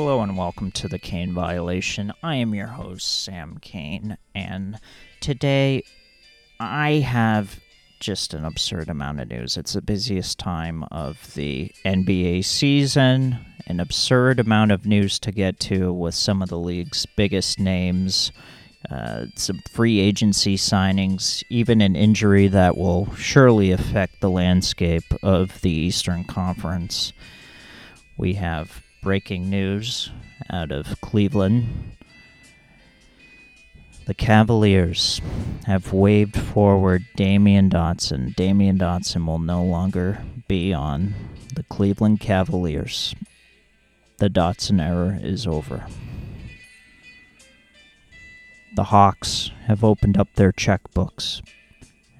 Hello and welcome to the Kane Violation. I am your host, Sam Kane, and today I have just an absurd amount of news. It's the busiest time of the NBA season, an absurd amount of news to get to with some of the league's biggest names, uh, some free agency signings, even an injury that will surely affect the landscape of the Eastern Conference. We have breaking news out of Cleveland. The Cavaliers have waved forward Damyean Dotson. Damyean Dotson will no longer be on the Cleveland Cavaliers. The Dotson era is over. The Hawks have opened up their checkbooks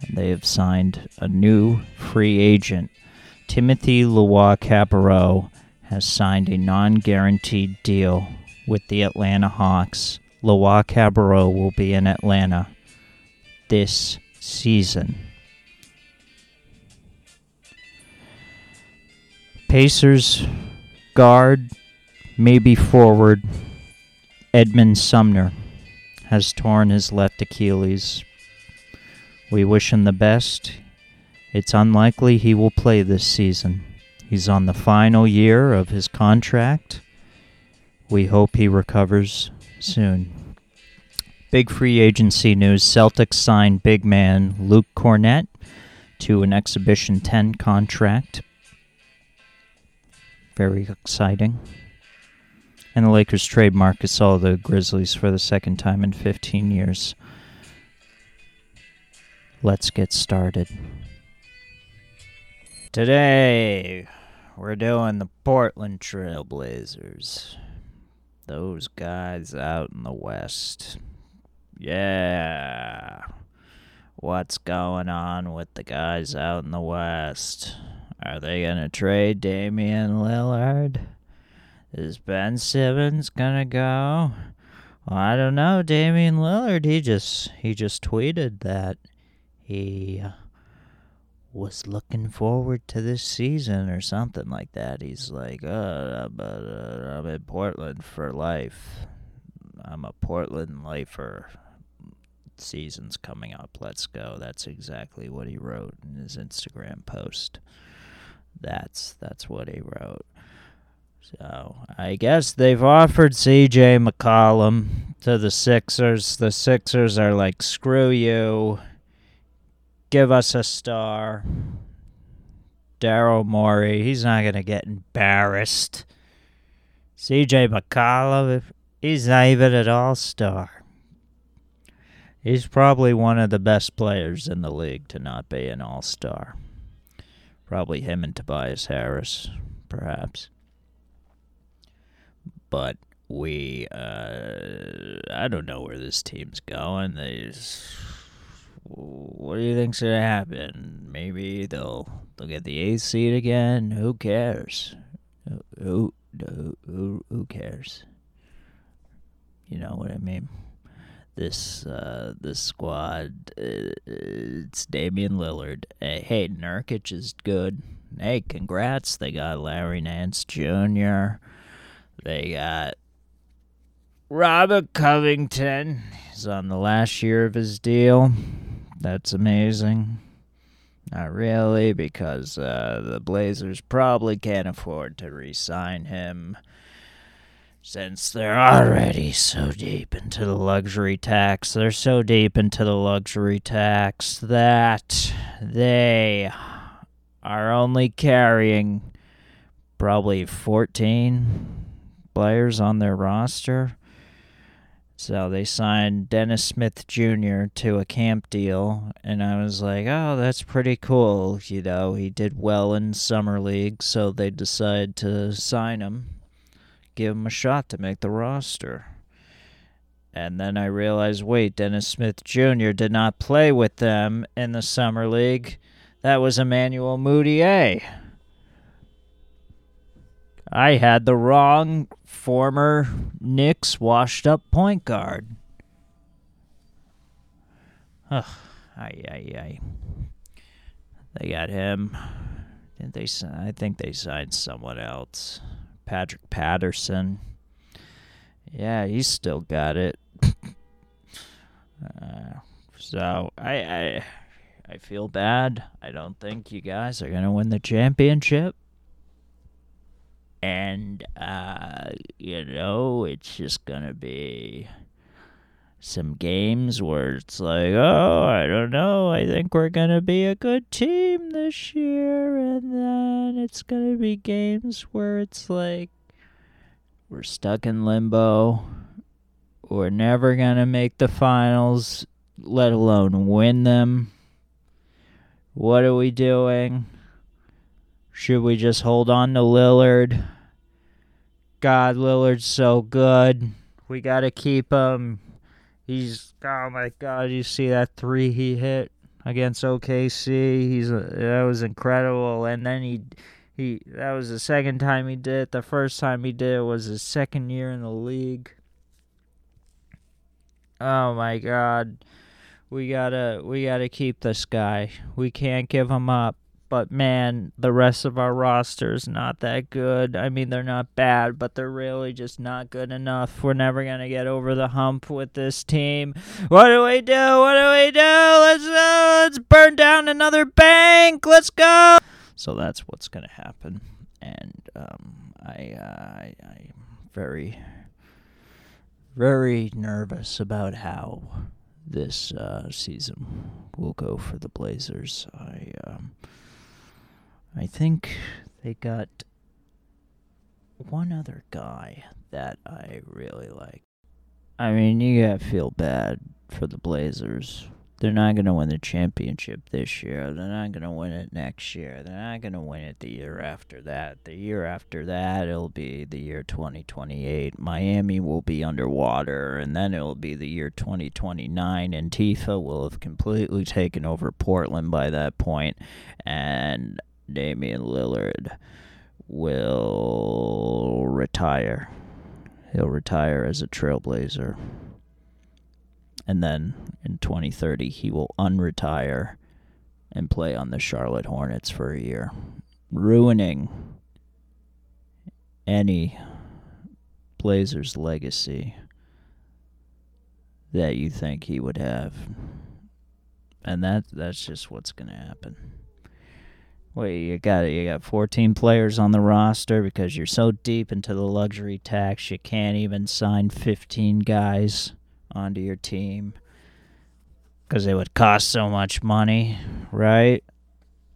and they have signed a new free agent, Timothy Leroy Cabarrot has signed a non guaranteed deal with the Atlanta Hawks. Luwawu-Cabarrot will be in Atlanta this season. Pacers guard, maybe forward, Edmond Sumner has torn his left Achilles. We wish him the best. It's unlikely he will play this season. He's on the final year of his contract. We hope he recovers soon. Big free agency news Celtics signed big man Luke Kornet to an Exhibition 10 contract. Very exciting. And the Lakers trade Marc Gasol the Grizzlies for the second time in 15 years. Let's get started. Today, we're doing the Portland Trailblazers. Those guys out in the West. Yeah. What's going on with the guys out in the West? Are they going to trade Damian Lillard? Is Ben Simmons going to go? Well, I don't know. Damian Lillard, he just he just tweeted that he was looking forward to this season or something like that. He's like, uh, but uh, I'm in Portland for life. I'm a Portland lifer. Season's coming up. Let's go. That's exactly what he wrote in his Instagram post. That's that's what he wrote. So I guess they've offered CJ McCollum to the Sixers. The Sixers are like, screw you give us a star. Daryl Morey, he's not going to get embarrassed. CJ McCollum, he's not even an all star. He's probably one of the best players in the league to not be an all star. Probably him and Tobias Harris, perhaps. But we, uh, I don't know where this team's going. There's what do you think's gonna happen? Maybe they'll they'll get the eighth seed again. Who cares? Who who who, who cares? You know what I mean? This uh, this squad, uh, it's Damian Lillard. Hey, hey, Nurkic is good. Hey, congrats! They got Larry Nance Jr. They got Robert Covington. He's on the last year of his deal. That's amazing. Not really, because uh, the Blazers probably can't afford to re sign him since they're already so deep into the luxury tax. They're so deep into the luxury tax that they are only carrying probably 14 players on their roster. So they signed Dennis Smith Jr. to a camp deal, and I was like, oh, that's pretty cool. You know, he did well in Summer League, so they decided to sign him, give him a shot to make the roster. And then I realized, wait, Dennis Smith Jr. did not play with them in the Summer League. That was Emmanuel Mudiay. I had the wrong former Knicks washed up point guard. Ugh, ay, ay, ay. They got him. Didn't they? I think they signed someone else. Patrick Patterson. Yeah, he's still got it. uh, so I, I I feel bad. I don't think you guys are gonna win the championship. And uh, you know, it's just gonna be some games where it's like, oh, I don't know, I think we're to be a good team this year. And then it's to be games where it's like, we're stuck in limbo. We're never to make the finals, let alone win them. What are we doing? Should we just hold on to Lillard? God, Lillard's so good. We got to keep him. He's oh my god! You see that three he hit against OKC? He's uh, that was incredible. And then he he that was the second time he did it. The first time he did it was his second year in the league. Oh my god. We gotta we gotta keep this guy. We can't give him up. But man, the rest of our roster is not that good. I mean, they're not bad, but they're really just not good enough. We're never gonna get over the hump with this team. What do we do? What do we do? Let's uh, let's burn down another bank. Let's go. So that's what's gonna happen, and um, I, uh, I I'm very very nervous about how this uh, season will go for the Blazers. I um, I think they got one other guy that I really like. I mean, you gotta feel bad for the Blazers. They're not gonna win the championship this year. They're not gonna win it next year. They're not gonna win it the year after that. The year after that, it'll be the year 2028. Miami will be underwater, and then it'll be the year 2029. And Tifa will have completely taken over Portland by that point, and Damian Lillard will retire. He'll retire as a trailblazer. And then in 2030, he will unretire and play on the Charlotte Hornets for a year, ruining any Blazers legacy that you think he would have. And that that's just what's going to happen. Wait, you got You got 14 players on the roster because you're so deep into the luxury tax, you can't even sign 15 guys onto your team because it would cost so much money, right?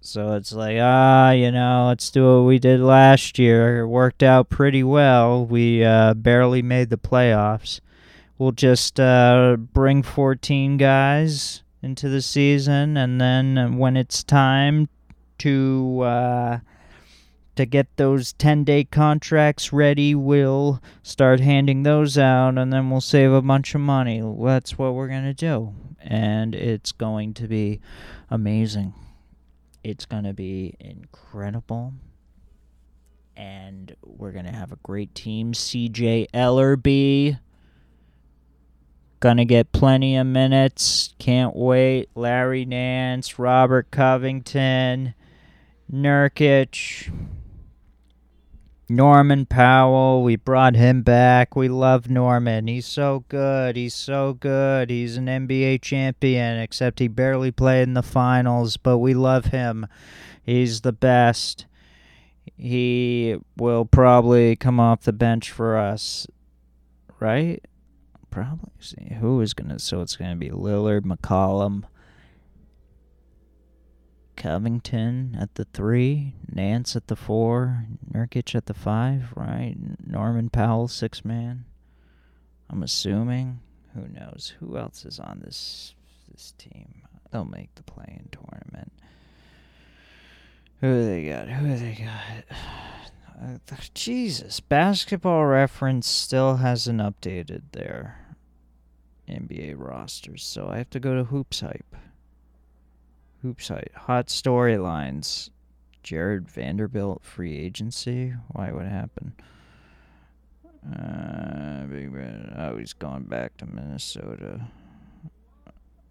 So it's like, ah, you know, let's do what we did last year. It worked out pretty well. We uh, barely made the playoffs. We'll just uh, bring 14 guys into the season, and then when it's time to uh, to get those 10 day contracts ready. We'll start handing those out and then we'll save a bunch of money. That's what we're going to do. And it's going to be amazing. It's going to be incredible. And we're going to have a great team. CJ Elleby. Gonna get plenty of minutes. Can't wait. Larry Nance, Robert Covington, Nurkic, Norman Powell. We brought him back. We love Norman. He's so good. He's so good. He's an NBA champion, except he barely played in the finals, but we love him. He's the best. He will probably come off the bench for us, right? Probably. See, who is going to. So it's going to be Lillard, McCollum. Covington at the three, Nance at the four, Nurkic at the five, right? Norman Powell, six man. I'm assuming. Who knows? Who else is on this this team? They'll make the play-in tournament. Who they got? Who they got? Jesus, Basketball Reference still hasn't updated their NBA rosters, so I have to go to Hoops Hype. Hoops Hype. Hot storylines. Jarred Vanderbilt free agency. Why? What happened? Uh, Big Ben. Oh, he's going back to Minnesota.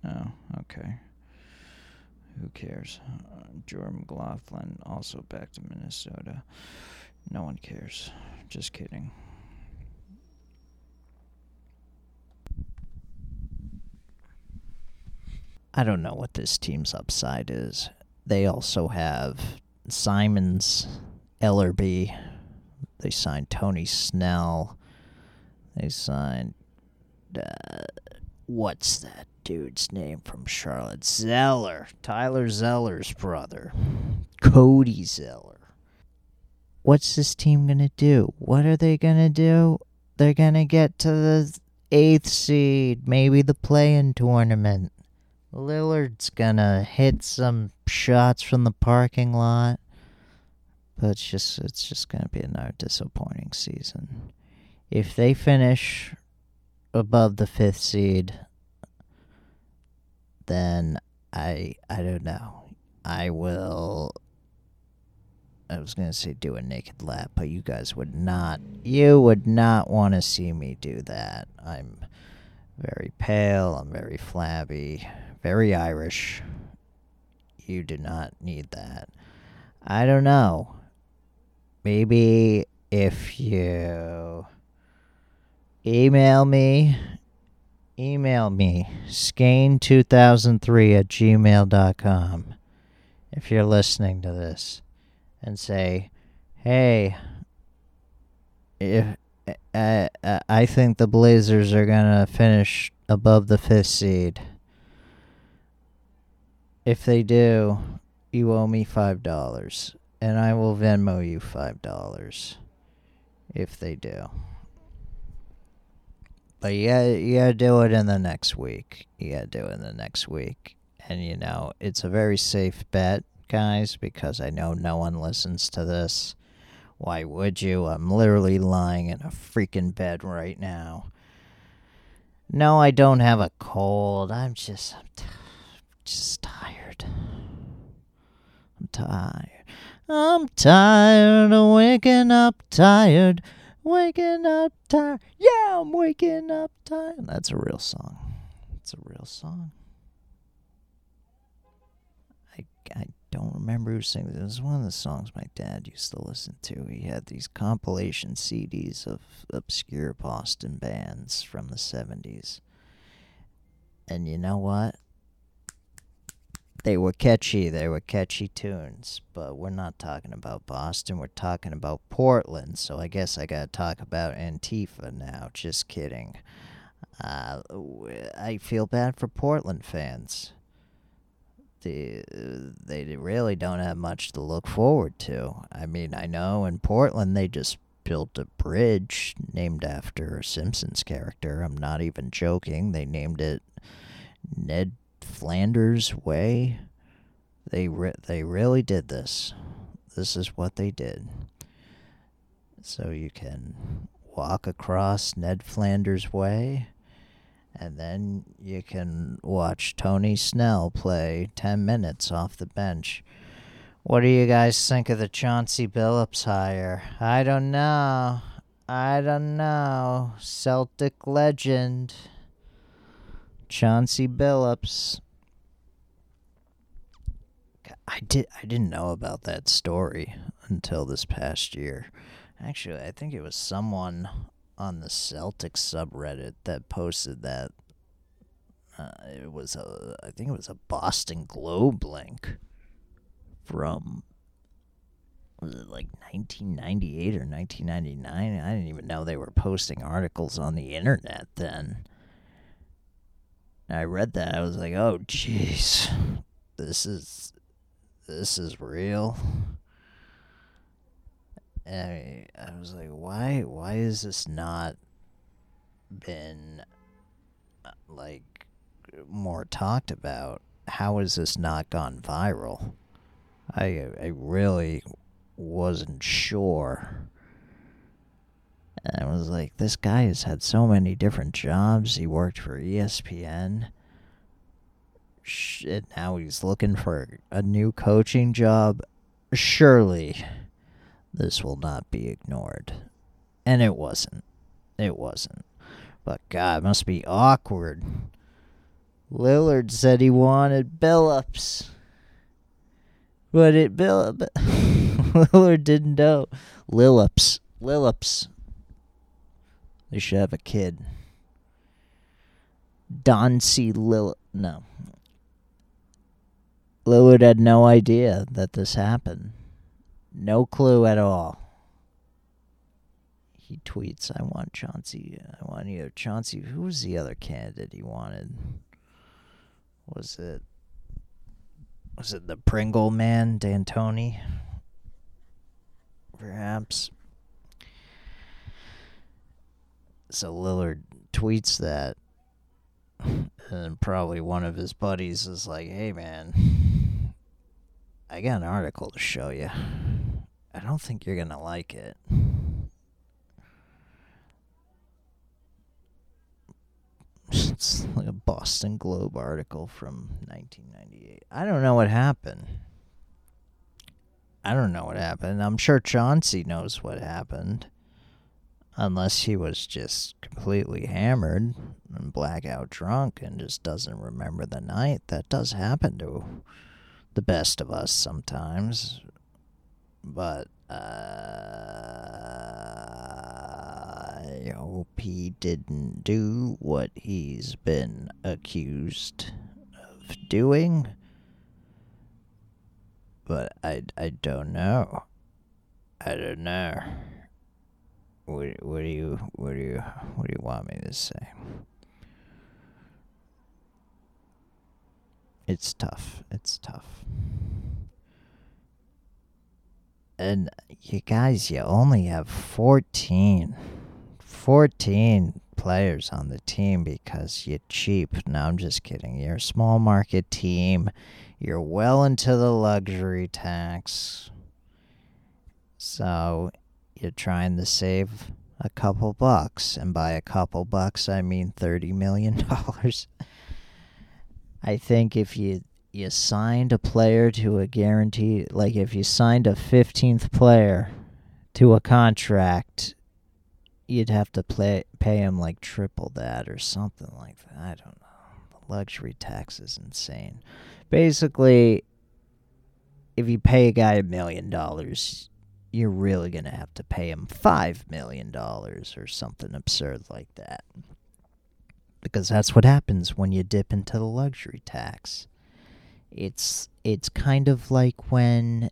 Oh, okay. Who cares? Uh, Jordan McLaughlin also back to Minnesota. No one cares. Just kidding. I don't know what this team's upside is. They also have Simons, Elleby. They signed Tony Snell. They signed. Uh, what's that dude's name from Charlotte? Zeller. Tyler Zeller's brother. Cody Zeller. What's this team going to do? What are they going to do? They're going to get to the eighth seed, maybe the play in tournament. Lillard's gonna hit some shots from the parking lot, but it's just it's just gonna be another disappointing season. If they finish above the fifth seed, then I I don't know. I will. I was gonna say do a naked lap, but you guys would not. You would not want to see me do that. I'm very pale. I'm very flabby very Irish. You do not need that. I don't know. Maybe if you email me, email me, skane2003 at gmail.com if you're listening to this and say, hey, if uh I think the Blazers are going to finish above the fifth seed. If they do, you owe me $5, and I will Venmo you $5 if they do. But you you gotta do it in the next week. You gotta do it in the next week. And you know, it's a very safe bet, guys, because I know no one listens to this. Why would you? I'm literally lying in a freaking bed right now. No, I don't have a cold. I'm just. I'm t- just tired. I'm tired. I'm tired of waking up tired. Waking up tired. Yeah, I'm waking up tired. That's a real song. It's a real song. I, I don't remember who sang it. It was one of the songs my dad used to listen to. He had these compilation CDs of obscure Boston bands from the 70s. And you know what? They were catchy. They were catchy tunes. But we're not talking about Boston. We're talking about Portland. So I guess I got to talk about Antifa now. Just kidding. Uh, I feel bad for Portland fans. They, they really don't have much to look forward to. I mean, I know in Portland they just built a bridge named after a Simpsons character. I'm not even joking. They named it Ned Flanders way. They re- they really did this. This is what they did. So you can walk across Ned Flanders Way, and then you can watch Tony Snell play 10 minutes off the bench. What do you guys think of the Chauncey Billups hire? I don't know. I don't know. Celtic legend. Chauncey Billups. I did I didn't know about that story until this past year. Actually, I think it was someone on the Celtics subreddit that posted that. Uh, it was a I think it was a Boston Globe link from was it like 1998 or 1999? I didn't even know they were posting articles on the internet then. I read that. I was like, "Oh, jeez, this is this is real." And I, I was like, "Why? Why is this not been uh, like more talked about? How has this not gone viral?" I I really wasn't sure. And I was like, this guy has had so many different jobs. He worked for ESPN. Shit, now he's looking for a new coaching job. Surely this will not be ignored. And it wasn't. It wasn't. But God, must be awkward. Lillard said he wanted Billups. But it Bill Lillard didn't know. Lillups. Lillups. They should have a kid. Don C. Lil. No. Lillard had no idea that this happened. No clue at all. He tweets, I want Chauncey. I want either Chauncey. Who was the other candidate he wanted? Was it. Was it the Pringle man, D'Antoni? Perhaps. So Lillard tweets that and probably one of his buddies is like, "Hey, man, I got an article to show you. I don't think you're gonna like it." It's like a Boston Globe article from 1998. I don't know what happened. I don't know what happened. I'm sure Chauncey knows what happened unless he was just completely hammered and blackout drunk and just doesn't remember the night. That does happen to the best of us sometimes. But uh, I hope he didn't do what he's been accused of doing. But I, I don't know. I don't know. What, what do you what do you what do you want me to say? It's tough. It's tough. And you guys, you only have 14. 14 players on the team because you're cheap. No, I'm just kidding. You're a small market team. You're well into the luxury tax. So you're trying to save a couple bucks. And by a couple bucks, I mean $30 million. I think if you you signed a player to a guarantee, like if you signed a 15th player to a contract, you'd have to play, pay him like triple that or something like that. I don't know. The luxury tax is insane. Basically, if you pay a guy a million dollars, you're really going to have to pay him $5 million or something absurd like that. Because that's what happens when you dip into the luxury tax. It's it's kind of like when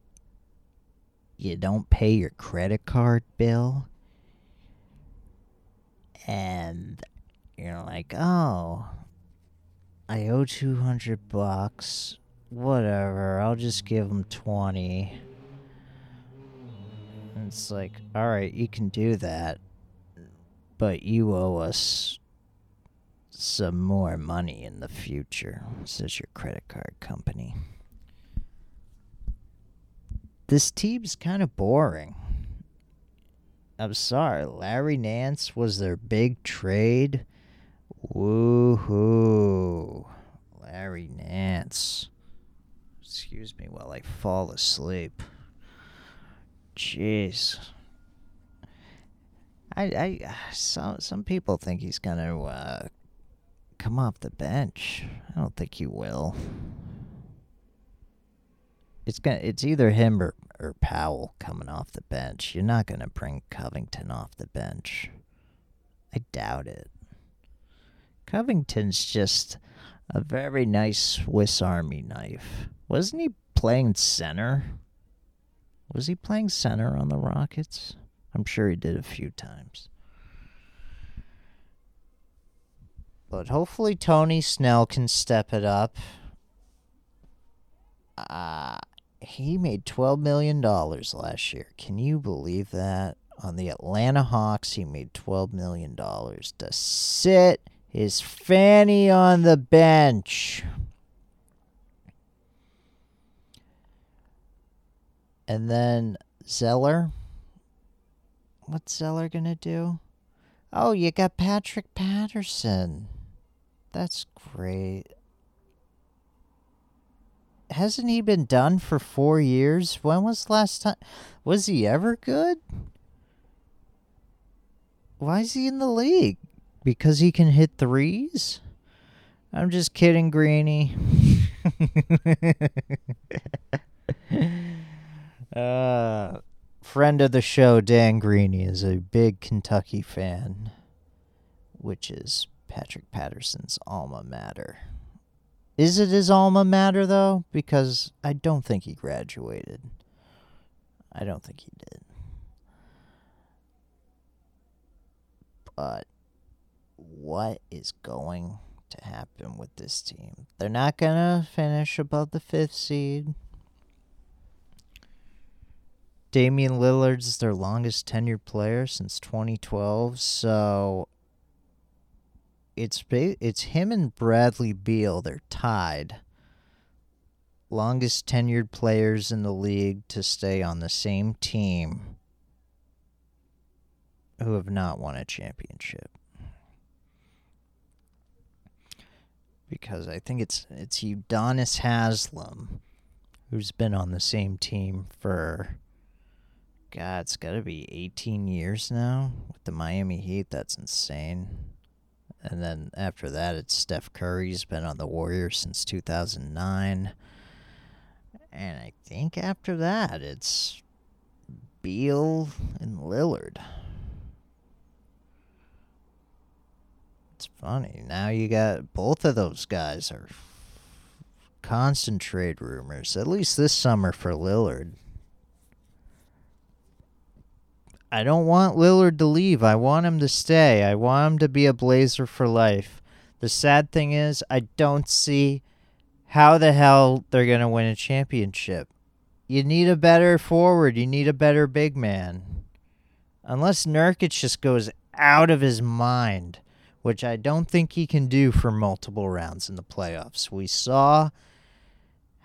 you don't pay your credit card bill and you're like, "Oh, I owe 200 bucks. Whatever. I'll just give them 20." And it's like, all right, you can do that, but you owe us some more money in the future, says your credit card company. This team's kind of boring. I'm sorry, Larry Nance was their big trade. Woohoo. Larry Nance. Excuse me while I fall asleep. Jeez. I, I, some some people think he's gonna uh, come off the bench. I don't think he will. It's gonna, it's either him or, or Powell coming off the bench. You're not gonna bring Covington off the bench. I doubt it. Covington's just a very nice Swiss Army knife. Wasn't he playing center? Was he playing center on the Rockets? I'm sure he did a few times. But hopefully Tony Snell can step it up. Uh, he made $12 million last year. Can you believe that? On the Atlanta Hawks, he made $12 million to sit his fanny on the bench. And then Zeller. What's Zeller going to do? Oh, you got Patrick Patterson. That's great. Hasn't he been done for four years? When was the last time? Was he ever good? Why is he in the league? Because he can hit threes? I'm just kidding, Greeny. Uh, friend of the show, Dan Greeny, is a big Kentucky fan, which is Patrick Patterson's alma mater. Is it his alma mater though? Because I don't think he graduated. I don't think he did. But what is going to happen with this team? They're not going to finish above the fifth seed. Damian Lillard's their longest tenured player since 2012, so it's it's him and Bradley Beal. They're tied. Longest tenured players in the league to stay on the same team who have not won a championship. Because I think it's it's Udonis Haslem who's been on the same team for God, it's got to be 18 years now with the Miami Heat. That's insane. And then after that, it's Steph Curry's been on the Warriors since 2009. And I think after that, it's Beal and Lillard. It's funny. Now you got both of those guys are constant trade rumors, at least this summer for Lillard. I don't want Lillard to leave. I want him to stay. I want him to be a Blazer for life. The sad thing is, I don't see how the hell they're going to win a championship. You need a better forward. You need a better big man. Unless Nurkic just goes out of his mind, which I don't think he can do for multiple rounds in the playoffs. We saw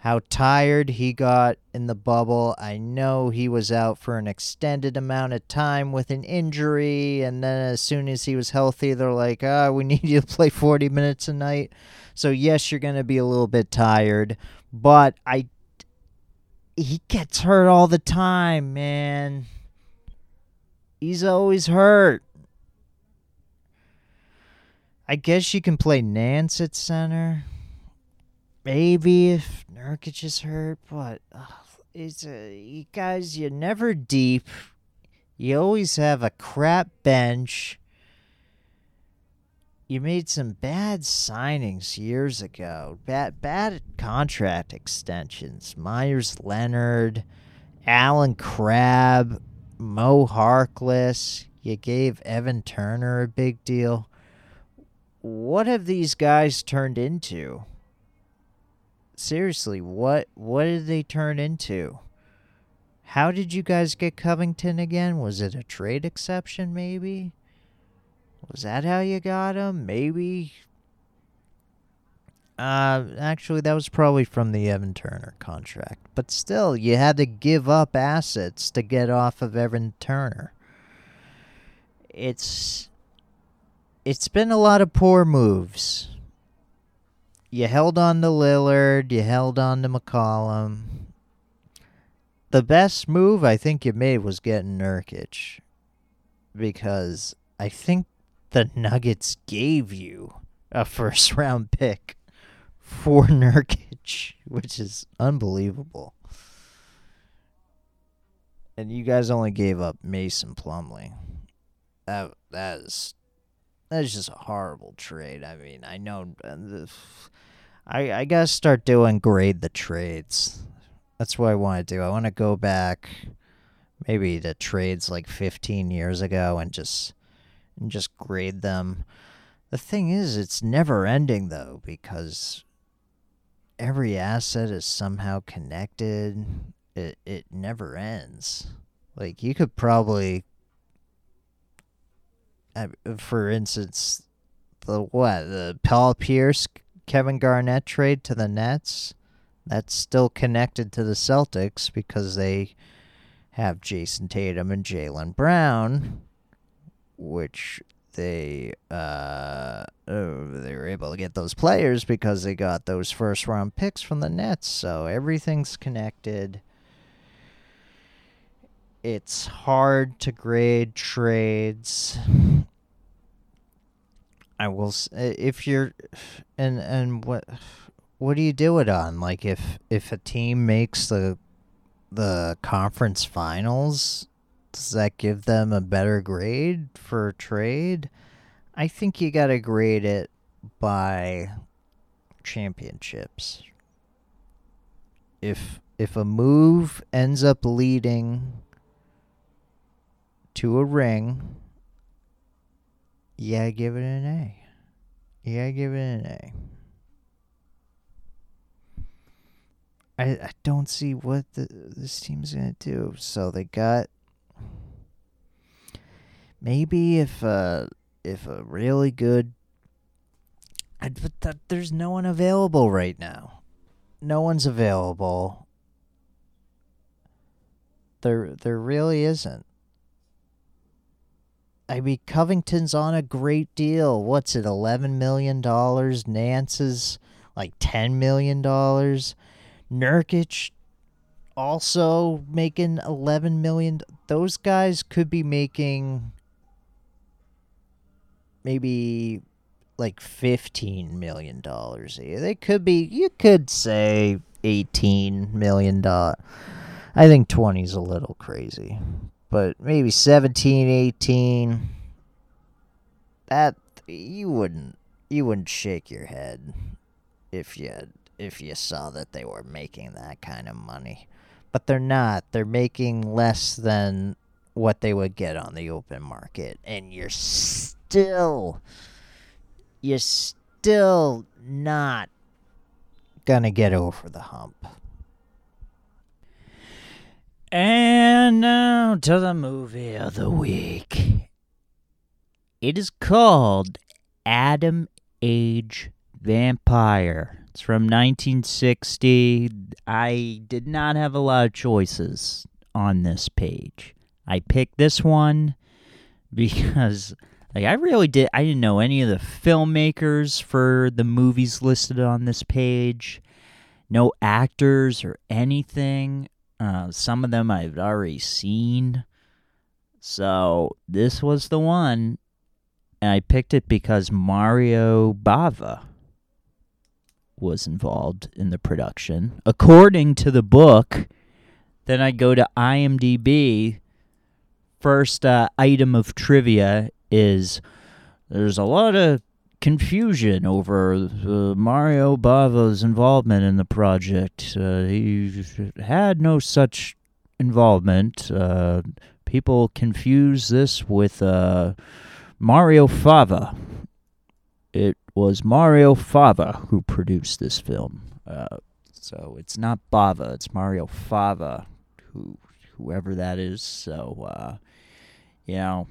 how tired he got in the bubble. I know he was out for an extended amount of time with an injury, and then as soon as he was healthy, they're like, ah, we need you to play 40 minutes a night. So, yes, you're going to be a little bit tired, but I. He gets hurt all the time, man. He's always hurt. I guess you can play Nance at center. Maybe if Nurkic is hurt, but uh, it's uh, you guys, you're never deep. You always have a crap bench. You made some bad signings years ago. Bad bad contract extensions. Meyers Leonard, Allen Crabbe, Mo Harkless. You gave Evan Turner a big deal. What have these guys turned into? Seriously, what what did they turn into? How did you guys get Covington again? Was it a trade exception maybe? Was that how you got him? Maybe. Uh, actually, that was probably from the Evan Turner contract. But still, you had to give up assets to get off of Evan Turner. It's it's been a lot of poor moves you held on to Lillard, you held on to McCollum. The best move I think you made was getting Nurkic because I think the Nuggets gave you a first round pick for Nurkic, which is unbelievable. And you guys only gave up Mason Plumlee. That that is that is just a horrible trade. I mean, I know uh, the I I gotta start doing grade the trades. That's what I want to do. I want to go back, maybe to trades like 15 years ago, and just and just grade them. The thing is, it's never ending though because every asset is somehow connected. It it never ends. Like you could probably, uh, for instance, the what the Paul Pierce Kevin Garnett trade to the Nets, that's still connected to the Celtics because they have Jayson Tatum and Jaylen Brown, which they uh, oh, they were able to get those players because they got those first round picks from the Nets. So everything's connected. It's hard to grade trades. I will uh, if you're and and what what do you do it on? Like if if a team makes the the conference finals, does that give them a better grade for trade? I think you got to grade it by championships. If if a move ends up leading to a ring, yeah, give it an A. Yeah, give it an A. I, I don't see what the, this team's gonna do. So they got maybe if uh if a really good but th- there's no one available right now. No one's available. There there really isn't. I mean Covington's on a great deal. What's it, eleven million dollars? Nance's like ten million dollars. Nurkic also making 11 million those guys could be making maybe like 15 million they could be you could say 18 million dollars i think 20 is a little crazy but maybe 17 18 that you wouldn't you wouldn't shake your head if you if you saw that they were making that kind of money. But they're not. They're making less than what they would get on the open market. And you're still you're still not gonna get over the hump. And now to the movie of the week. It is called Atom Age Vampire. It's from 1960. I did not have a lot of choices on this page. I picked this one because like I really did I didn't know any of the filmmakers for the movies listed on this page. No actors or anything. Uh, some of them I've already seen. So this was the one and I picked it because Mario Bava was involved in the production. According to the book, then I go to IMDb. First uh, item of trivia is there's a lot of confusion over uh, Mario Bava's involvement in the project. Uh, he had no such involvement. Uh, people confuse this with uh, Mario Fava. It was Mario Fava who produced this film. Uh, so it's not Bava, it's Mario Fava, who whoever that is. So uh, you know,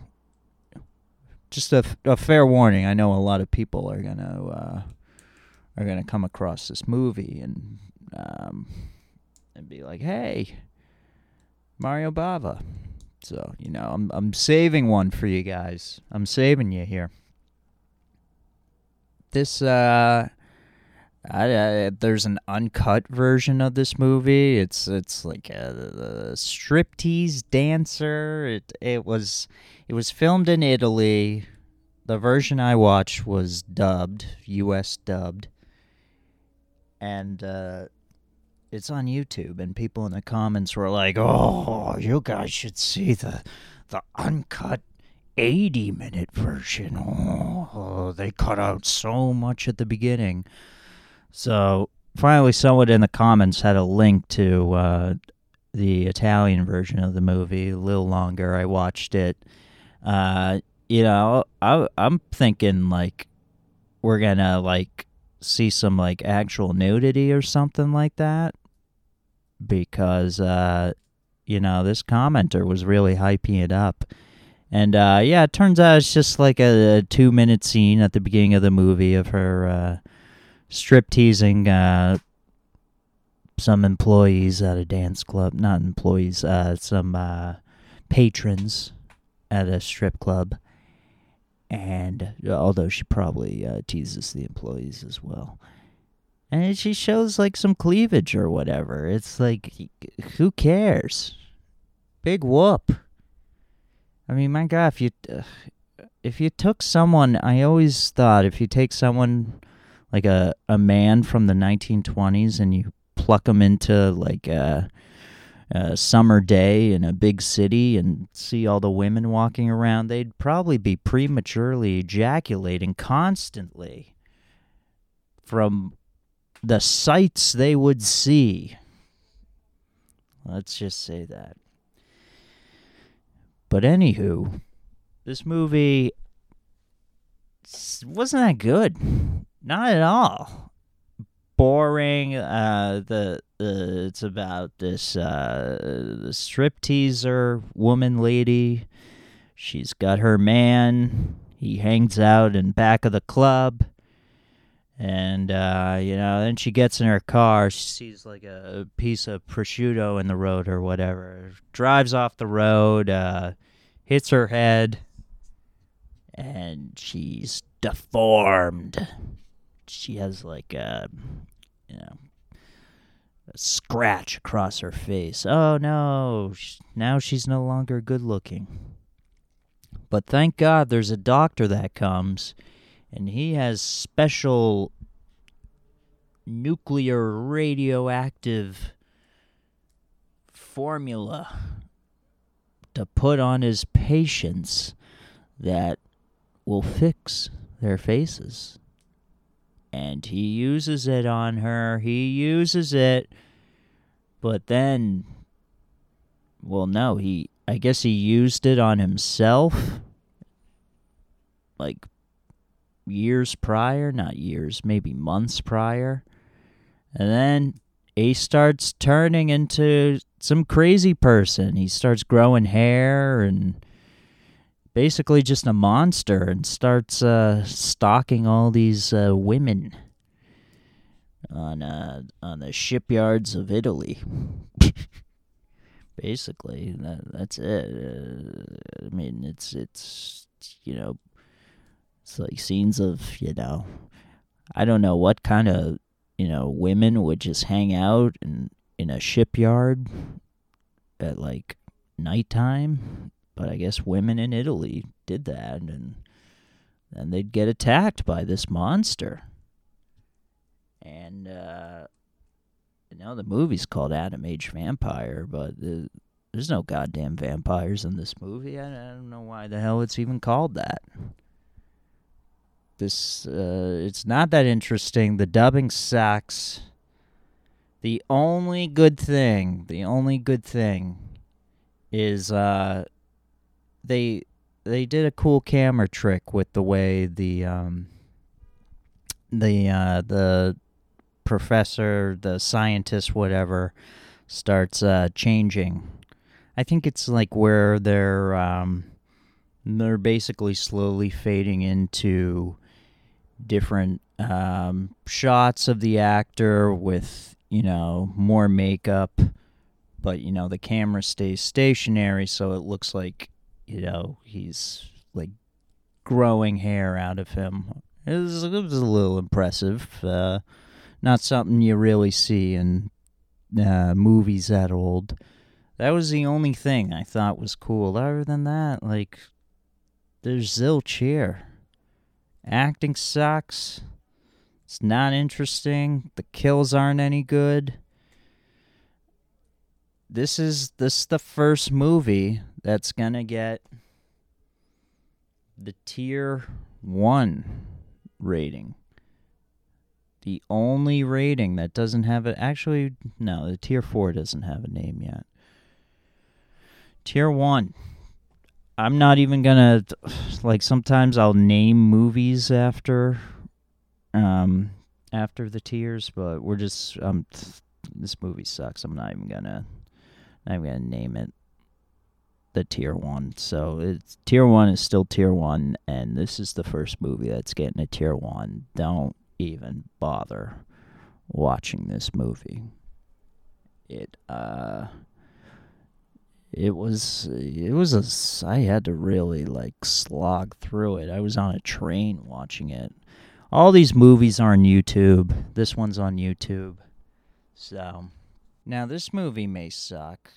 just a, a fair warning. I know a lot of people are gonna uh, are gonna come across this movie and um, and be like, "Hey, Mario Bava." So you know, I'm I'm saving one for you guys. I'm saving you here this uh I, I, there's an uncut version of this movie. It's it's like a, a striptease dancer. It it was it was filmed in Italy. The version I watched was dubbed, U.S. dubbed, and uh, it's on YouTube. And people in the comments were like, "Oh, you guys should see the the uncut 80 minute version. Oh, they cut out so much at the beginning. So finally, someone in the comments had a link to uh, the Italian version of the movie, a little longer. I watched it. Uh, you know, I, I'm thinking like we're gonna like see some like actual nudity or something like that because uh, you know this commenter was really hyping it up and uh, yeah, it turns out it's just like a, a, two minute scene at the beginning of the movie of her uh, strip teasing uh, some employees at a dance club. Not employees, uh, some uh, patrons at a strip club. And although she probably uh, teases the employees as well. And she shows like some cleavage or whatever. It's like, who cares? Big whoop. I mean, my God, if you uh, if you took someone, I always thought if you take someone like a a man from the 1920s and you pluck him into like a, a summer day in a big city and see all the women walking around, they'd probably be prematurely ejaculating constantly from the sights they would see. Let's just say that. But anywho, this movie wasn't that good. Not at all. Boring. Uh, the uh, it's about this uh, the stripteaser woman lady. She's got her man. He hangs out in back of the club. And uh, you know, then she gets in her car. She sees like a piece of prosciutto in the road or whatever. Drives off the road, uh, hits her head, and she's deformed. She has like a, you know, a scratch across her face. Oh no! Now she's no longer good looking. But thank God there's a doctor that comes and he has special nuclear radioactive formula to put on his patients that will fix their faces. And he uses it on her. He uses it. But then well no, he I guess he used it on himself like years prior, not years, maybe months prior. And then he starts turning into some crazy person. He starts growing hair and basically just a monster and starts uh, stalking all these uh, women on uh, on the shipyards of Italy. basically, that, that's it. Uh, I mean, it's it's you know it's like scenes of, you know, I don't know what kind of, you know, women would just hang out in in a shipyard at like nighttime, but I guess women in Italy did that and then they'd get attacked by this monster. And uh you know the movie's called Atom Age Vampire, but the, there's no goddamn vampires in this movie. I, I don't know why the hell it's even called that this uh, it's not that interesting the dubbing sucks the only good thing the only good thing is uh they they did a cool camera trick with the way the um the uh the professor the scientist whatever starts uh changing. I think it's like where they're um they're basically slowly fading into different um, shots of the actor with you know more makeup but you know the camera stays stationary so it looks like you know he's like growing hair out of him it was, it was a little impressive uh, not something you really see in uh, movies that old that was the only thing i thought was cool other than that like there's zilch here Acting sucks. It's not interesting. The kills aren't any good. This is this is the first movie that's gonna get the tier one rating. The only rating that doesn't have it actually no, the tier four doesn't have a name yet. Tier one. I'm not even gonna like sometimes I'll name movies after um after the tiers, but we're just um this movie sucks. I'm not even gonna not even gonna name it the tier one. So it's tier one is still tier one, and this is the first movie that's getting a tier one. Don't even bother watching this movie. It uh it was it was a I had to really like slog through it. I was on a train watching it. All these movies are on YouTube. This one's on YouTube. So, now this movie may suck,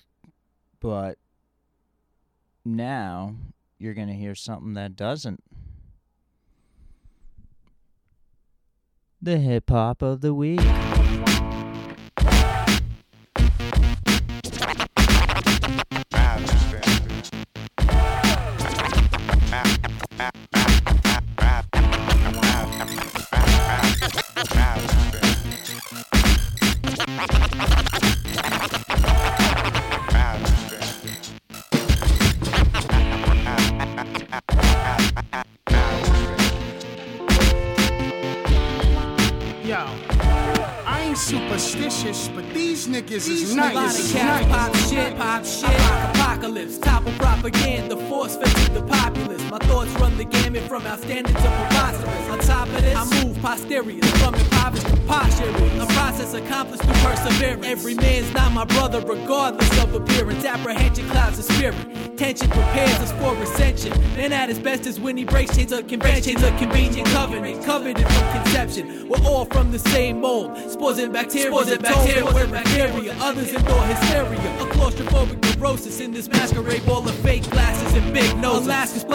but now you're going to hear something that doesn't. The hip hop of the week. My brother, regardless of appearance. Apprehension clouds the spirit. Tension prepares us for ascension. Man at his best is when he breaks chains of conventions, a convenient covenant, coveted from conception. We're all from the same mold. Spores and bacteria, spores and bacteria, we're bacteria. Others endure hysteria, a claustrophobic neurosis in this masquerade ball of fake glasses and big noses. Alaska splashes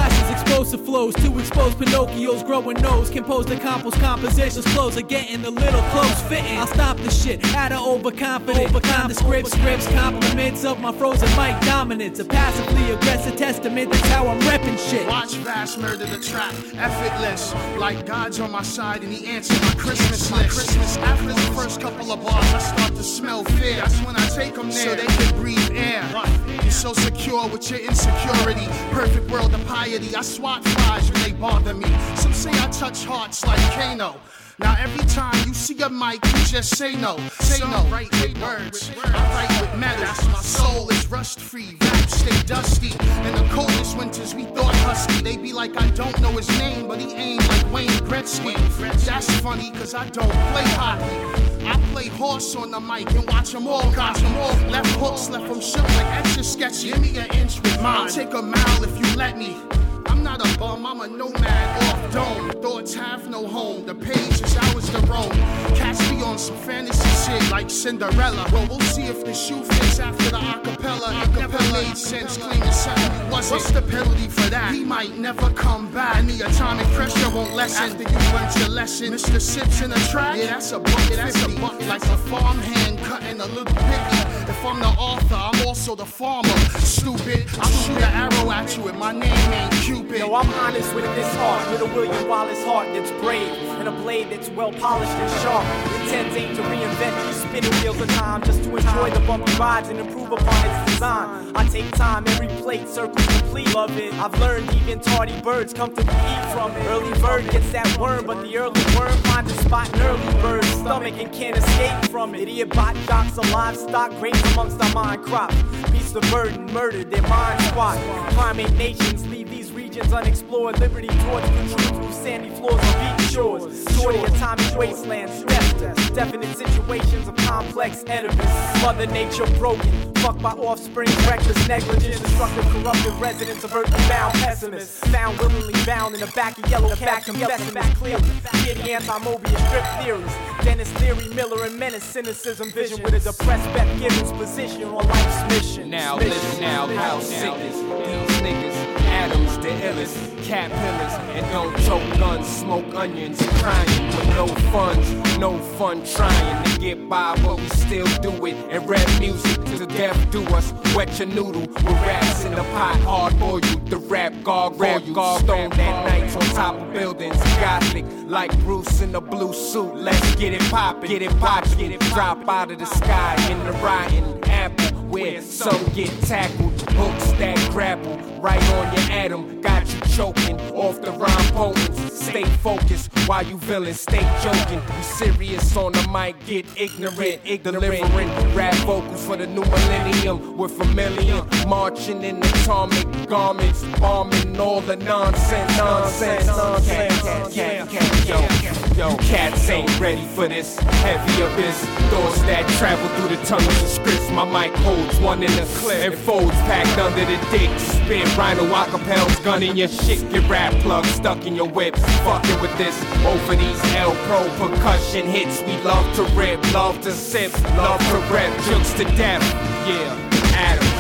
explosive flows to expose Pinocchio's growing nose. Compose the compost compositions, clothes are getting a little close fitting. I'll stop the shit out of overconfident, overconfident scripts, scripts, compliments of my frozen mic dominance. A passively aggressive testament, that's how I'm repping shit. Watch Vast murder the track, effortless. Like God's on my side and he answered my Christmas list. Christmas. After the first couple of bars, I start to smell fear. That's when I take them there so they can breathe air. You're so secure with your insecurity. Perfect world of piety. I swat flies when they bother me. Some say I touch hearts like Kano. Now every time you see a mic, you just say no. Say no. Write with words. I write with metals. My soul is rust free. Rap stay dusty. In the coldest winters, we thought husky. They be like I don't know his name, but he aimed like Wayne Gretzky. That's funny, cause I don't play hockey. I play horse on the mic and watch them all catch them all. Left hooks, left them shook like extra sketchy. Give me an inch with mine. I'll take a mile if you let me. I'm not a bum, I'm a nomad off dome. Thoughts have no home, the page is ours to roam. Catch me on some fantasy shit like Cinderella. Well, we'll see if the shoe fits after the acapella. It never made sense, something you wasn't. What's the penalty for that? He might never come back. And the atomic pressure won't lessen after you learned your lesson. Mr. Sips in the track? Yeah, that's a bucket, that's a bucket. Like a farmhand cutting a little picky. I'm the author, I'm also the farmer. Stupid, I'll shoot an arrow at you and my name ain't Cupid. Yo, I'm honest with this heart, with a William Wallace heart that's brave, and a blade that's well polished and sharp. Intent ain't to reinvent these spinning wheels of time, just to enjoy the bumpy rides and improve upon its design. I take time, every plate circles complete. Love it. I've learned even tardy birds come to eat from it. Early bird gets that worm, but the early worm finds a spot in early bird's stomach and can't escape from it. Idiot bot jocks of livestock, graze amongst our mind crops. Beasts of burden, murdered, their mind squat. Primate nations leave regions unexplored. Liberty towards the truth through sandy floors of beach shores. The atomic wastelands, death, definite situations of complex edifice. Mother nature broken, fucked by offspring, reckless negligence, destructive, corrupted residents of earthly bound pessimists. Found willingly bound in the back of yellow back, cab confessions clearly. The anti-Mobius strip theories. Denis Leary, Miller, and Menace, cynicism, vision with a depressed Beth Gibbons position on life's mission. Now listen now, house sickness. These niggas, Adams, the illest, cat pillars, and don't choke guns, smoke onions, crying with no funds, no fun trying to get by, but we still do it. And rap music to death do us. Wet your noodle with raps in the pot, hard boil you. The rap gargoyle you, stoned that nights on top of buildings, gothic like Bruce in a blue suit. Let's get it poppin', get it poppin', get it drop out of the sky in the rotten apple where some get tackled, hooks that grapple right on your atom, got you choking off the rhyme potence. Stay focused while you villain, stay joking. You serious on the mic, get ignorant, ignorant. delivering rap vocals for the new millennium. We're familiar, marching in atomic garments, bombing all the nonsense, nonsense, nonsense. Yo, cats ain't ready for this heavy abyss. Thoughts that travel through the tunnels of scripts. My mic holds one in the clip and folds packed under the dick. Spit rhino acapels, gun in your shit. Get rap plug stuck in your whip. Fucking with this over these L Pro percussion hits. We love to rip, love to sip, love to rap, jokes to death. Yeah, Adam.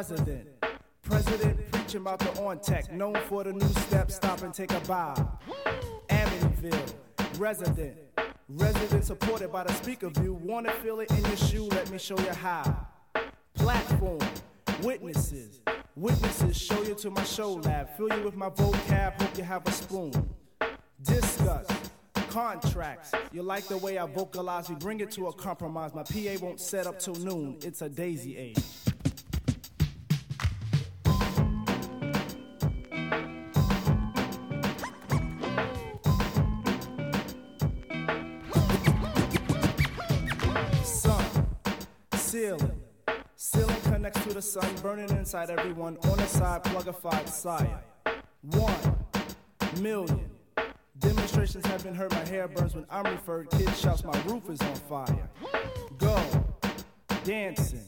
President. President preaching about the on tech, known for the new step, stop and take a bow. Amityville. Resident. Resident supported by the speaker view. Wanna feel it in your shoe? Let me show you how. Platform. Witnesses. Witnesses show you to my show lab. Fill you with my vocab, hope you have a spoon. Discuss contracts. You like the way I vocalize, we bring it to a compromise. My PA won't set up till noon, it's a daisy age. Ceiling. Ceiling connects to the sun, burning inside everyone. On the side, plugified sire. One million. Demonstrations have been heard, my hair burns when I'm referred. Kid shouts, my roof is on fire. Go, dancing,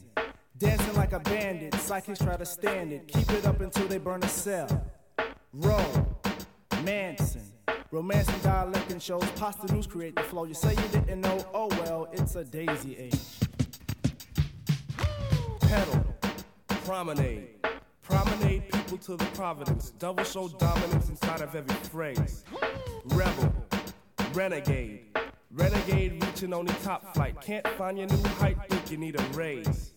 dancing like a bandit. Psychics try to stand it, keep it up until they burn a cell. Row, Manson, romancing dialect and shows. Pasta news create the flow. You say you didn't know, oh well, it's a daisy age. Promenade. Promenade people to the providence. Double show dominance inside of every phrase. Rebel, renegade. Renegade reaching only top flight. Can't find your new height, think you need a raise.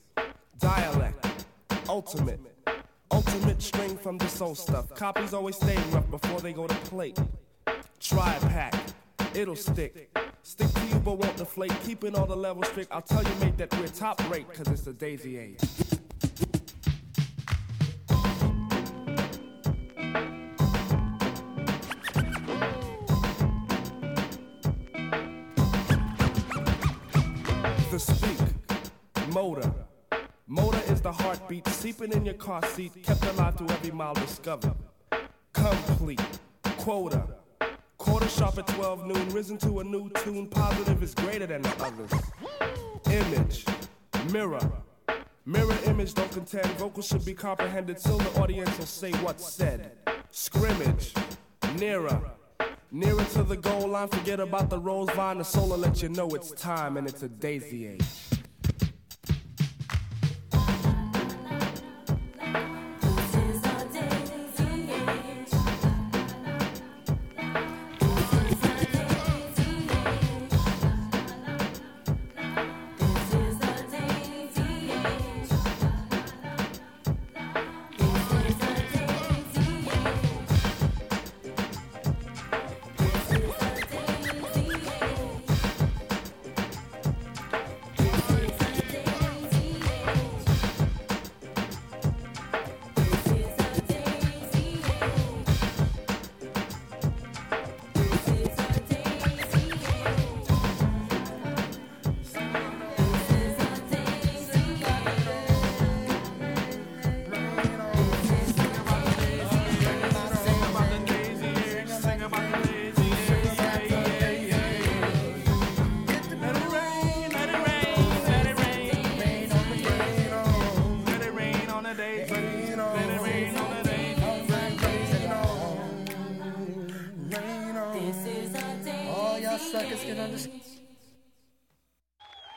Dialect, ultimate. Ultimate string from the soul stuff. Copies always stay rough before they go to plate. Try pack, it'll stick. Stick to you but won't deflate. Keeping all the levels strict. I'll tell you, mate, that we're top rate, cause it's the daisy age. In your car seat, kept alive through every mile discovered. Complete, quota. Quarter sharp at 12 noon, risen to a new tune, positive is greater than the others. Image, mirror. Mirror image don't contend, vocals should be comprehended so the audience will say what's said. Scrimmage, nearer. Nearer to the goal line, forget about the rose vine, the will let you know it's time and it's a daisy age.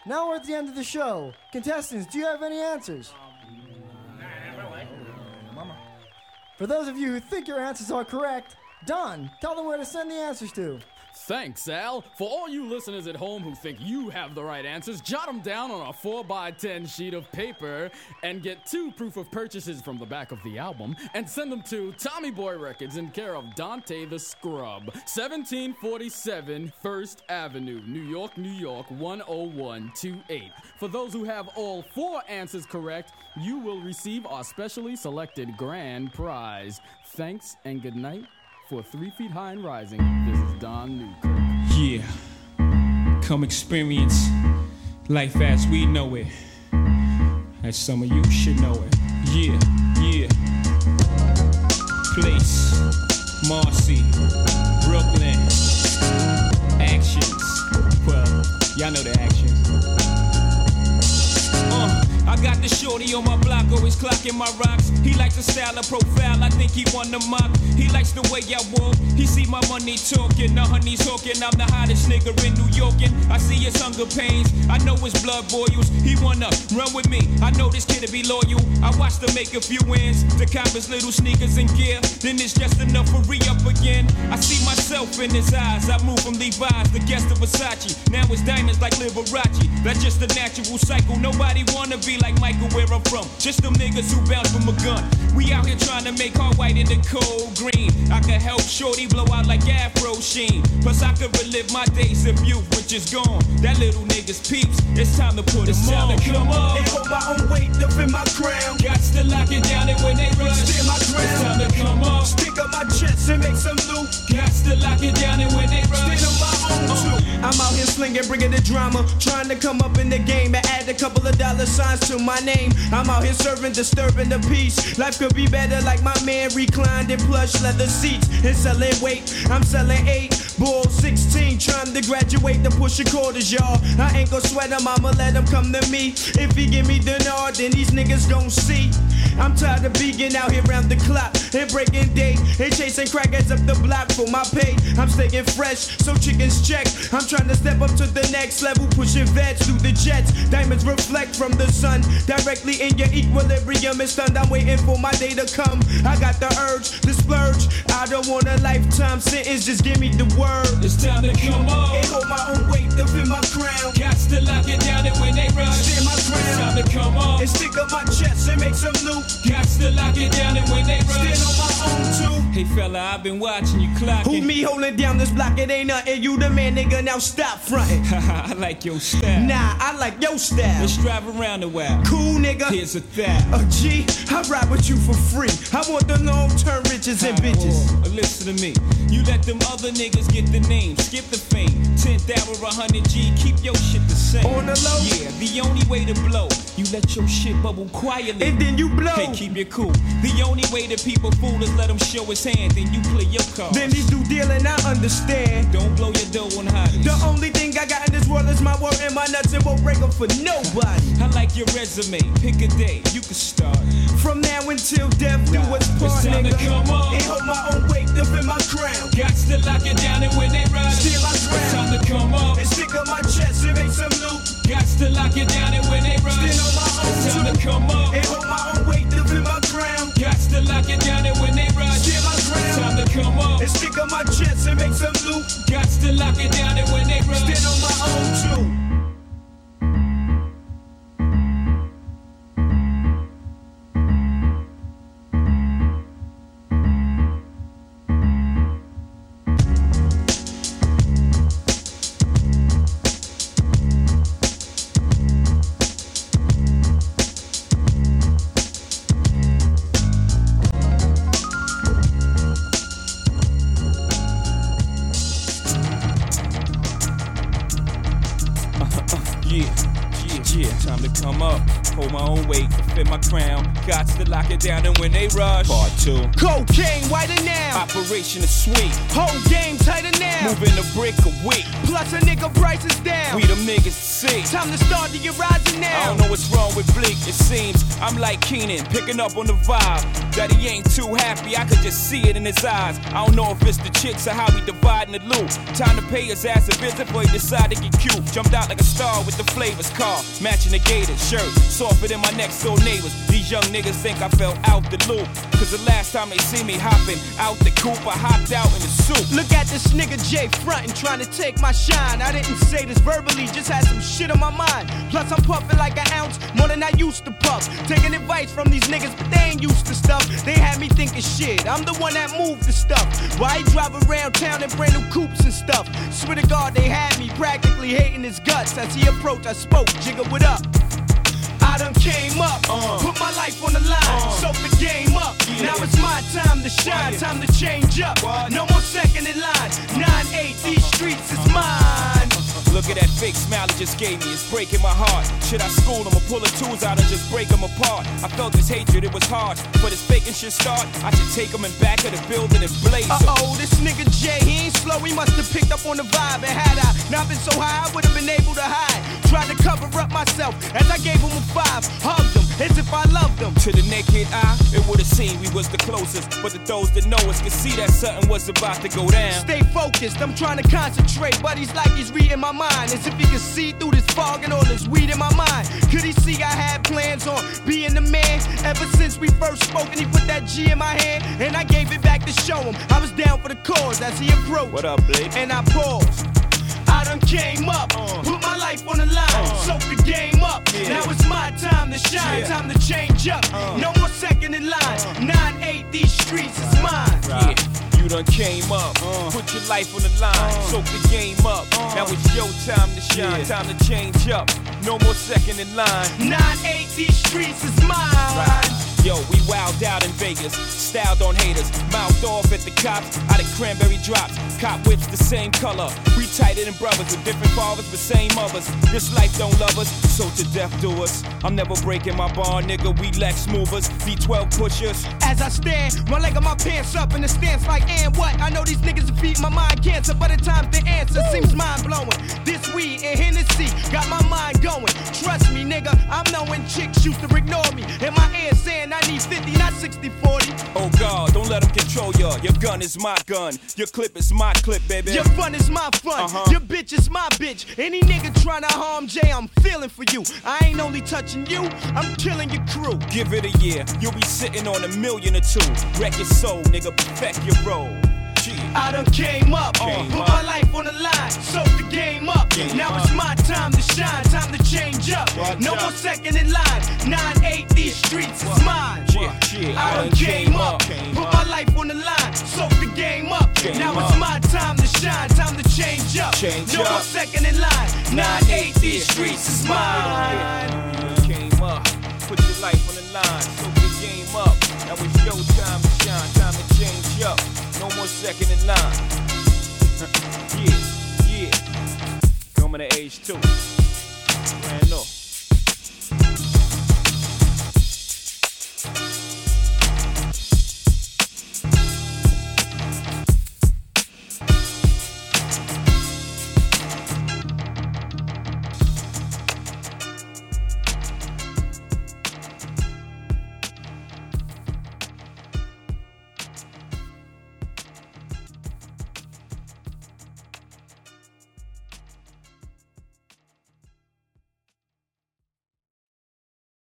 Now we're at the end of the show. Contestants, do you have any answers? For those of you who think your answers are correct, Don, tell them where to send the answers to. Thanks, Al. For all you listeners at home who think you have the right answers, jot them down on a 4x10 sheet of paper and get two proof of purchases from the back of the album and send them to Tommy Boy Records in care of Dante the Scrub, 1747 First Avenue, New York, New York 10128. For those who have all four answers correct, you will receive our specially selected grand prize. Thanks and good night. For Three Feet High and Rising, this is Don Newkirk. Yeah. Come experience life as we know it. As some of you should know it. Yeah, yeah. Place, Marcy, Brooklyn. Actions. Well, y'all know the action. I got the shorty on my block, always clocking my rocks. He likes the style of profile, I think he won the mock. He likes the way I walk, he see my money talking. The honey's hawking, I'm the hottest nigga in New York. And I see his hunger pains, I know his blood boils. He wanna run with me, I know this kid'll be loyal. I watched him make a few wins, the his little sneakers and gear. Then it's just enough for re up again. I see myself in his eyes, I move from Levi's, the guest of Versace. Now it's diamonds like Liberace, that's just a natural cycle. Nobody wanna be like Michael where I'm from. Just them niggas who bounce from a gun. We out here trying to make hard white in the cold green. I can help Shorty blow out like Afro Sheen. Plus I could relive my days of youth, which is gone. That little nigga's peeps. It's time to put It's time on. to Come on. And hold my own weight up in my crown. Got to lock it down and when they rush. Stand my ground. It's time to come up. Stick up my chest and make some loot. Got to lock it down and when they rush. On my. I'm out here slinging, bringing the drama. Trying to come up in the game and add a couple of dollar signs to my name. I'm out here serving, disturbing the peace. Life could be better like my man reclined in plush leather seats and selling weight. I'm selling eight. Bull 16, trying to graduate to push quarters, y'all. I ain't gon' sweat him, I'ma let him come to me. If he give me the nod, then these niggas gon' see. I'm tired of being out here round the clock and breaking day and chasing crackheads up the block for my pay. I'm staying fresh, so chickens check. I'm trying to step up to the next level, pushing vets through the jets. Diamonds reflect from the sun directly in your equilibrium. It's stunned. I'm waiting for my day to come. I got the urge to splurge. I don't want a lifetime sentence, just give me the word. It's time to come up. And hold my own weight up in my crown. Got to lock it down and when they rush. Stand my It's time to come up. And stick up my chest and make some Got to lock it down and when they. Stand on my own too. Hey fella, I've been watching you clocking. Who me holding down this block? It ain't nothing. You the man, nigga. Now stop fronting. I like your style. Nah, I like your style. Let's drive around a while. Cool, nigga. Here's a thou. Uh, a G, I ride with you for free. I want the long term riches and bitches. Oh, listen to me. You let them other niggas get the name, skip the fame. 10th hour, 100 G, keep your shit the same. On the low? Yeah, the only way to blow, you let your shit bubble quietly. And then you blow. Hey, keep it cool. The only way that people fool is let him show his hand, then you play your card. Then these do dealing, I understand. Don't blow your dough on hotties. The only thing I got in this world is my word and my nuts, and won't break them for nobody. I like your resume. Pick a day, you can start. From now until death, do what's It's part, nigga. come up. And hold my own weight up in my crown. Got to lock it down and when they rush. Still I drown. It's time to come up. And stick up my chest and make some loot. Got to lock it down and when they rush. Stand on my own It's time to come up. And hold Keenan, picking up on the vibe. That he ain't too happy, I could just see it in his eyes. I don't know if it's the chicks or how we dividing the loot. Time to pay his ass a visit before he decide to get cute. Jumped out like a star with the flavors car, matching the gator shirt. Softer than my next door neighbors. These young niggas think I fell out the loop. Cause the last time they see me hopping out the coop, I hopped out in the soup. Look at this nigga Jay frontin', trying to take my shine. I didn't say this verbally, just had some shit on my mind. Plus, I'm puffin' like an ounce more than I used to puff. Taking advice from these niggas, but they ain't used to stuff. They had me thinking shit. I'm the one that moved the stuff. Why he drive around town in brand new coupes and stuff? Swear to God, they had me practically hating his guts. As he approached, I spoke, jigga, what up? I done came up, uh. put my life on the line, uh. soak the game up. Now it's my time to shine, time to change up. No more second in line. 9-8, these streets is mine. Look at that fake smile just gave me, it's breaking my heart. Should I school him or pull the tools out and just break him apart? I felt this hatred, it was hard. But this faking shit start, I should take him in back of the building and blaze. Uh oh, this nigga Jay, he ain't slow. He must have picked up on the vibe. And had I not been so high, I would have been able to hide. Tried to cover up myself as I gave him a five. Hugged him as if I loved him. To the naked eye, it would have seemed we was the closest. But to those that know us could see that something was about to go down. Stay focused, I'm trying to concentrate. But he's like he's reading my mind. As if he could see through this fog and all this weed in my mind. Could he see I had plans on being the man? Ever since we first spoke and he put that G in my hand. And I gave it back to show him I was down for the cause as he approached. What up, Bleek? And I paused. Done came up, put my life on the line, soak the game up. Now it's my time to shine, time to change up. Uh. No more second in line. Uh. 9-8, these streets is mine. Yeah, you done came up, uh. put your life on the line, uh. soak the game up. Uh. Now it's your time to shine, time to change up. No more second in line. 9-8, streets is mine. Yo, we wild out in Vegas, styled on haters, mouthed off at the cops, out of cranberry drops, cop whips the same color. We tighter than brothers with different fathers but same mothers. This life don't love us, so to death do us. I'm never breaking my bar, nigga. We Lex movers, V12 pushers. As I stand, one leg of my pants up in the stance like, and what? I know these niggas defeat my mind cancer, but at times the answer seems mind blowing. This weed and Hennessy got my mind going. Trust me, nigga, I'm knowing chicks used to ignore me. And my ear saying I need 50, not 60, 40. Oh God, don't let them control ya. Your gun is my gun, your clip is my clip, baby. Your fun is my fun. Uh-huh. Your bitch is my bitch. Any nigga tryna harm Jay, I'm feeling for you. I ain't only touching you, I'm killing your crew. Give it a year, you'll be sitting on a million or two. Wreck your soul, nigga, perfect your role. I done came up, Came put up. my life on the line, soak the game up. Game now up. it's my time to shine, time to change up. Watch no out. more second in line. 9-8, these streets is mine. Yeah, yeah, I done came up, put my life on the line, soak the game up. Game now up. it's my time to shine, time to change up. Change no up. more second in line. 9-8, these streets is mine. Came up, put your life on the line, soak the game up. Now it's your time to shine, time to change up. No more second in line. yeah, yeah. Coming to age two. Brand new.